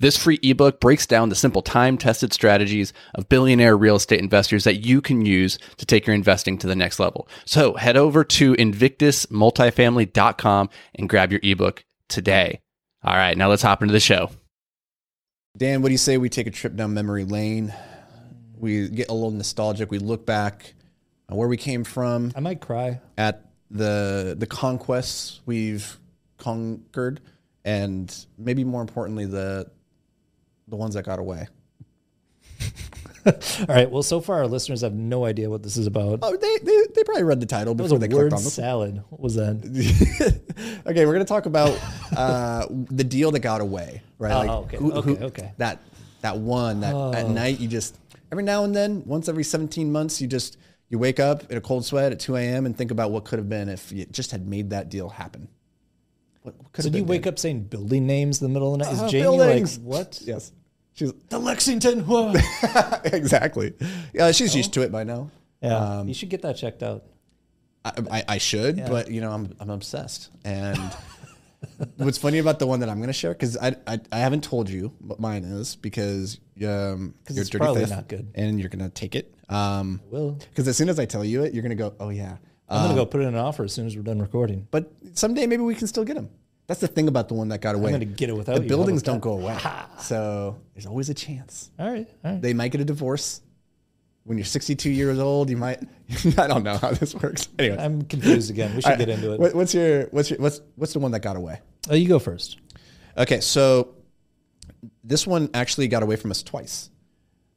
This free ebook breaks down the simple time tested strategies of billionaire real estate investors that you can use to take your investing to the next level. So head over to invictusmultifamily.com and grab your ebook today. All right, now let's hop into the show. Dan, what do you say we take a trip down memory lane? We get a little nostalgic. We look back on where we came from, I might cry. at the the conquests we've conquered, and maybe more importantly, the the ones that got away. All right. Well, so far our listeners have no idea what this is about. Oh, they they, they probably read the title That before they clicked on this. salad. What was that? okay, we're gonna talk about uh, the deal that got away, right? Oh, okay, okay, okay. That that one that at night you just every now and then, once every seventeen months, you just you wake up in a cold sweat at two a.m. and think about what could have been if you just had made that deal happen. What, what could So have do you been, wake up saying building names in the middle of the night? Is Uh, Jamie buildings. like what? Yes, she's The Lexington. Exactly. Yeah, she's used to it by now. yeah. you should get that checked out. I, I, I should, but you know, I'm I'm obsessed. And what's funny about the one that I'm going to share because I, I I haven't told you what mine is because um you're it's probably not good. and you're going to take it. Um, Will. because as soon as I tell you it, you're going to go, oh yeah. I'm gonna go put in an offer as soon as we're done recording. But someday maybe we can still get them. That's the thing about the one that got away. I'm gonna get it without the you. Buildings don't go away, so there's always a chance. All right. All right. They might get a divorce. When you're 62 years old, you might. I don't know how this works. Anyway, I'm confused again. We should get into it. What, what's your what's your what's what's the one that got away? Oh, you go first. Okay, so this one actually got away from us twice.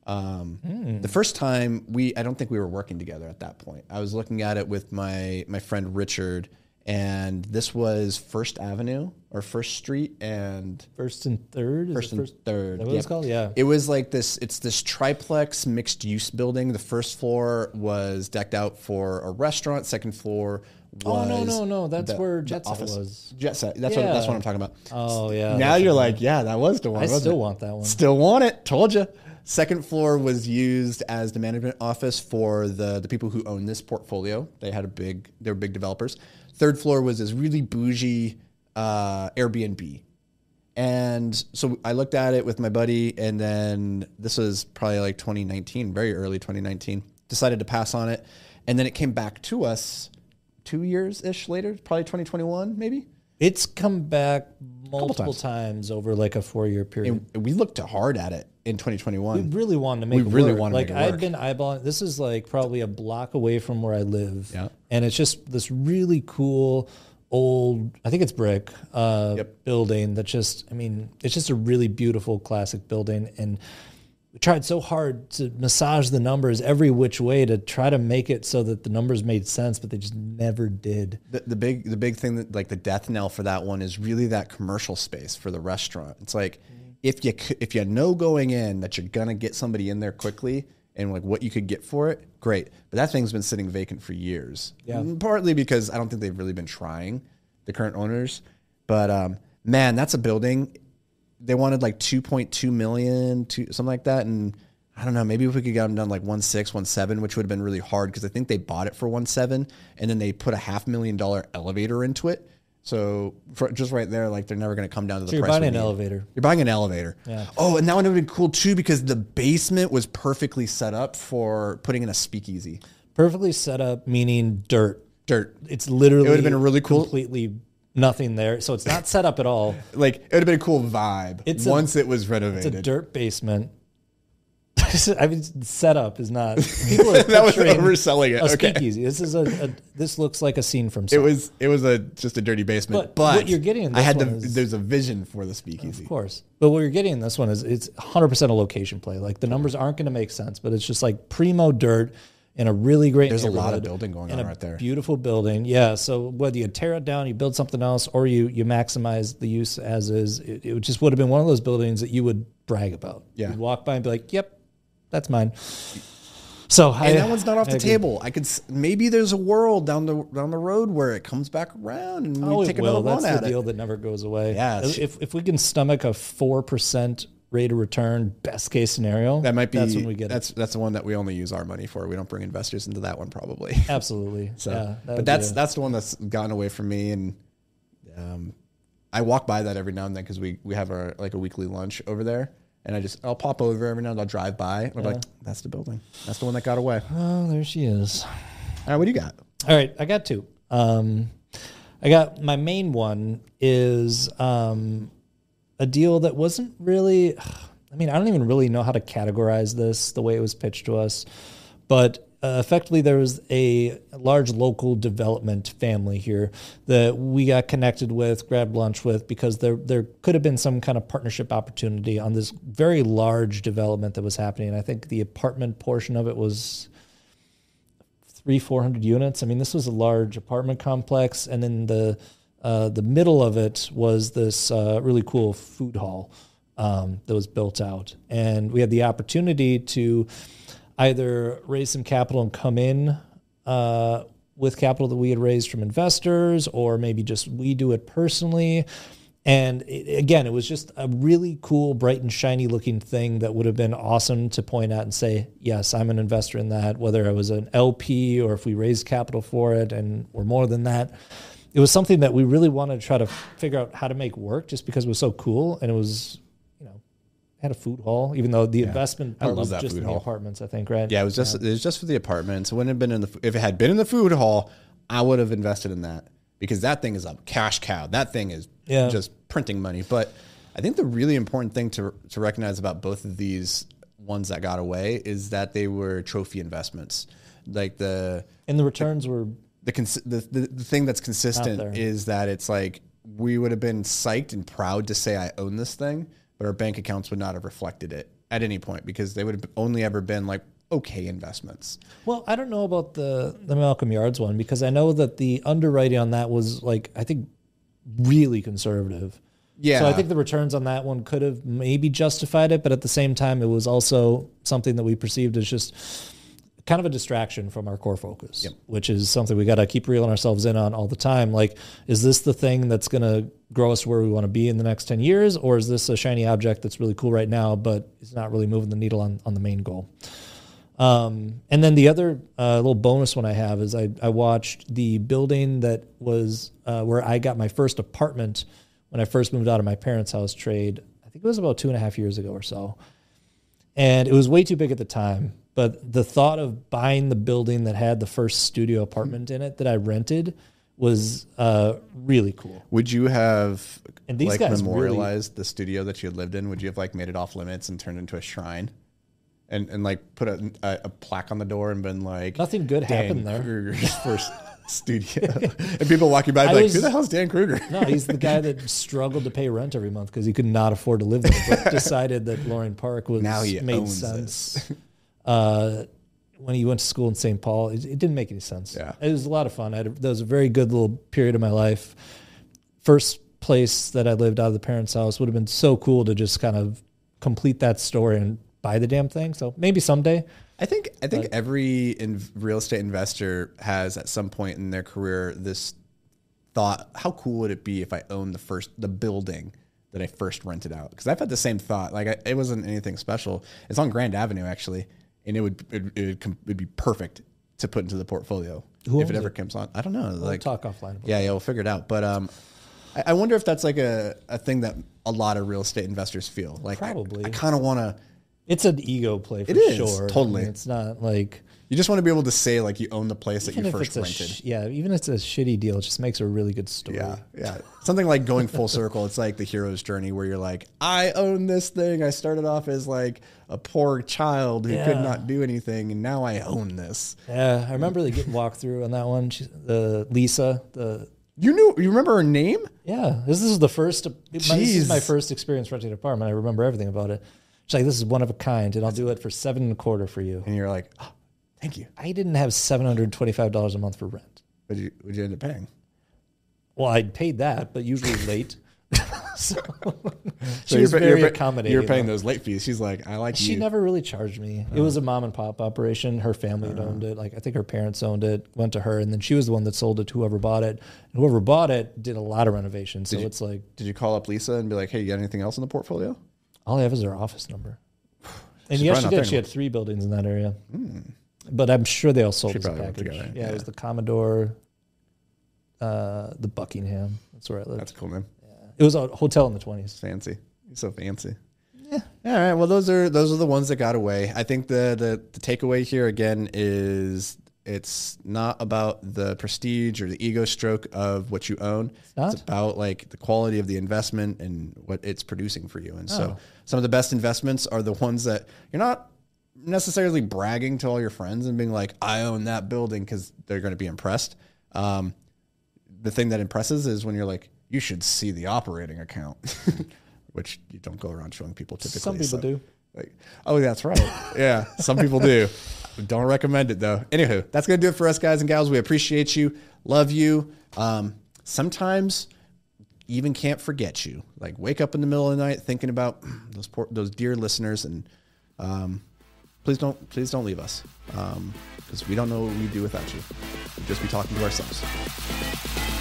Um, The first time we, I don't think we were working together at that point. I was looking at it with my my friend Richard, and this was First Avenue or First Street and First and third. First and first? Third. What it's Yep. called? Yeah. It was like this. It's this triplex mixed use building. The first floor was decked out for a restaurant. Second floor was Oh no no no! That's the- where Jet Set office. was. Jet set. That's what that's what I'm talking about. Oh yeah. now you're like, yeah, that was the one. I still it? want that one. Still want it. Told you. Second floor was used as the management office for the the people who own this portfolio. They had a big. They were big developers. Third floor was this really bougie uh, Airbnb. And so I looked at it with my buddy, and then this was probably like 2019, very early 2019. Decided to pass on it, and then it came back to us two years ish later, probably 2021, maybe. It's come back multiple times. times. over like a four year period. And we looked hard at it in 2021. we really wanted to make We it really work. wanted to like make it I've work. been eyeballing this is like probably a block away from where I live. Yeah. And it's just this really cool old I think it's brick uh Yep. building that just I mean, it's just a really beautiful classic building and we tried so hard to massage the numbers every which way to try to make it so that the numbers made sense, but they just never did. the, the big the big thing that like the death knell for that one is really that commercial space for the restaurant. It's like if you if you know going in that you're gonna get somebody in there quickly and like what you could get for it, great. But that thing's been sitting vacant for years. Yeah. Partly because I don't think they've really been trying the current owners. But um, man, that's a building. They wanted like 2.2 million, two, something like that, and I don't know. Maybe if we could get them done like one six, one seven, which would have been really hard because I think they bought it for one seven, and then they put a half million dollar elevator into it. So for, just right there, like they're never going to come down to the So you're price. buying an need. elevator. You're buying an elevator. Yeah. Oh, and that one would have been cool too because the basement was perfectly set up for putting in a speakeasy. Perfectly set up, meaning dirt. Dirt. It's literally It would've been a really cool- completely nothing there. So it's not set up at all. Like it would have been a cool vibe It's a- once it was renovated. It's a dirt basement. I mean, setup is not. People are that was overselling it. a Okay. speakeasy. This is a, a. This looks like a scene from. It was it was a just a dirty basement, But but, what you're getting in I had the is- there's a vision for the speakeasy. Of course. But what you're getting in this one is it's 100% a location play. Like the numbers aren't going to make sense, but it's just like primo dirt in a really great There's a lot of building going on right there. Beautiful building. Yeah. So whether you tear it down, you build something else, or you you maximize the use as is, it, it just would have been one of those buildings that you would brag about. Yeah. You'd walk by and be like, yep, that's mine. So I, and that one's not off I the agree. table. I could maybe there's a world down the down the road where it comes back around and we Oh, take it will. another That's run the deal that never goes away. Yeah, If if we can stomach a four percent rate of return, best case scenario, That might be that's when we get that's that's the one that we only use our money for. We don't bring investors into that one probably. Absolutely. So, yeah, but that's a- that's the one that's gotten away from me, and um, I walk by that every now and then because we we have our like a weekly lunch over there, and I just I'll pop over every now and then. I'll drive by. And I'm like, that's the building. That's the one that got away. Oh, there she is. All right, what do you got? All right, I got two. Um, I got my main one is um, a deal that wasn't really. I mean, I don't even really know how to categorize this the way it was pitched to us, but uh, effectively there was a large local development family here that we got connected with, grabbed lunch with, because there there could have been some kind of partnership opportunity on this very large development that was happening. I think the apartment portion of it was three four hundred units. I mean, this was a large apartment complex, and then the uh, the middle of it was this uh, really cool food hall um, that was built out, and we had the opportunity to either raise some capital and come in uh, with capital that we had raised from investors, or maybe just we do it personally. And it, again, it was just a really cool, bright and shiny looking thing that would have been awesome to point out and say, yes, I'm an investor in that, whether I was an LP or if we raised capital for it and we're more than that. It was something that we really wanted to try to figure out how to make work just because it was so cool. And it was, had a food hall, even though the investment part love was just in the hall. apartments, I think, right? Yeah, it was just it was just for the apartments. It wouldn't have been in the if it had been in the food hall, I would have invested in that because that thing is a cash cow. That thing is Yeah. just printing money. But I think the really important thing to to recognize about both of these ones that got away is that they were trophy investments. Like the And the returns were the cons- the, the, the thing that's consistent is that it's like we would have been psyched and proud to say I own this thing, but our bank accounts would not have reflected it at any point because they would have only ever been like okay investments. Well, I don't know about the the Malcolm Yards one because I know that the underwriting on that was like I think really conservative. Yeah. So I think the returns on that one could have maybe justified it, but at the same time, it was also something that we perceived as just kind of a distraction from our core focus, which is something we got to keep reeling ourselves in on all the time. Like, is this the thing that's going to grow us where we want to be in the next 10 years? Or is this a shiny object that's really cool right now, but it's not really moving the needle on, on the main goal? Um, and then the other uh, little bonus one I have is I, I watched the building that was uh, where I got my first apartment when I first moved out of my parents' house trade. I think it was about two and a half years ago or so. And it was way too big at the time. But the thought of buying the building that had the first studio apartment in it that I rented was uh, really cool. Would you have And these like guys really- memorialized the studio that you had lived in? Would you have like made it off limits and turned into a shrine? And, and like put a, a, a plaque on the door and been like Nothing good Dan happened there. Krueger's first studio. and people walking by like, was- who the hell's Dan Krueger? No, he's the guy that struggled to pay rent every month because he could not afford to live there, but decided that Loring Park was Now he made owns sense. Uh, when he went to school in St. Paul, it, it didn't make any sense. Yeah. it was a lot of fun. I had a, that was a very good little period of my life. First place that I lived out of the parents' house would have been so cool to just kind of complete that story and buy the damn thing. So maybe someday. I think I think every in real estate investor has at some point in their career this thought: How cool would it be if I owned the first the building that I first rented out? Because I've had the same thought. Like I, it wasn't anything special. It's on Grand Avenue actually, and it would it, it would it'd be perfect to put into the portfolio Who if it ever it? comes on. I don't know. We'll Like talk offline about yeah, yeah, we'll figure it out. But um, I, I wonder if that's like a, a thing that a lot of real estate investors feel. Like I- Probably. I, kind of want to. It's an ego play for It is, sure. totally. I mean, it's not like You just want to be able to say like you own the place that you first rented. sh- yeah, even if it's a shitty deal, it just makes a really good story. Yeah, yeah. Something like going full circle. It's like the hero's journey where you're like, I own this thing. I started off as like a poor child who could not do anything, and now I own this. Yeah, I remember the getting walked through on that one. She, the Lisa, the You knew. You remember her name? yeah, this is the first. This is my first experience renting an apartment. I remember everything about it. She's like, "This is one of a kind, and I'll do it for seven and a quarter for you." And you're like, oh, thank you. I didn't have seven hundred twenty-five dollars a month for rent. Would you would you end up paying? Well, I paid that, but usually late. So, So she was pa- very pa- accommodating. You're paying those late fees. She's like, I like She you. never really charged me. It was a mom and pop operation. Her family Uh-huh. owned it. Like I think her parents owned it. Went to her, and then she was the one that sold it to whoever bought it. And whoever bought it did a lot of renovations. So you- it's like Did you call up Lisa and be like, hey, you got anything else in the portfolio? all I have is her office number. And yes, she did. She had three buildings in that area. But I'm sure they all sold She as a probably went package. together, Yeah, yeah. it was the Commodore, uh, the Buckingham. That's where I lived. That's a cool name. it was a hotel in the 20s. Fancy. You're so fancy. Yeah. All right. Well, those are those are the ones that got away. I think the the, the takeaway here again is it's not about the prestige or the ego stroke of what you own. It's, not? about like the quality of the investment and what it's producing for you. And so Oh. some of the best investments are the ones that you're not necessarily bragging to all your friends and being like, I own that building because they're going to be impressed. Um, the thing that impresses is when you're like, you should see the operating account, which you don't go around showing people typically. Some people so, do. Like, oh, that's right. yeah, some people do. Don't recommend it though. Anywho, that's gonna do it for us, guys and gals. We appreciate you, love you. Um, sometimes even can't forget you. Like wake up in the middle of the night thinking about those poor, those dear listeners, and um, please don't please don't leave us um, because we don't know what we'd do without you. We'd just be talking to ourselves.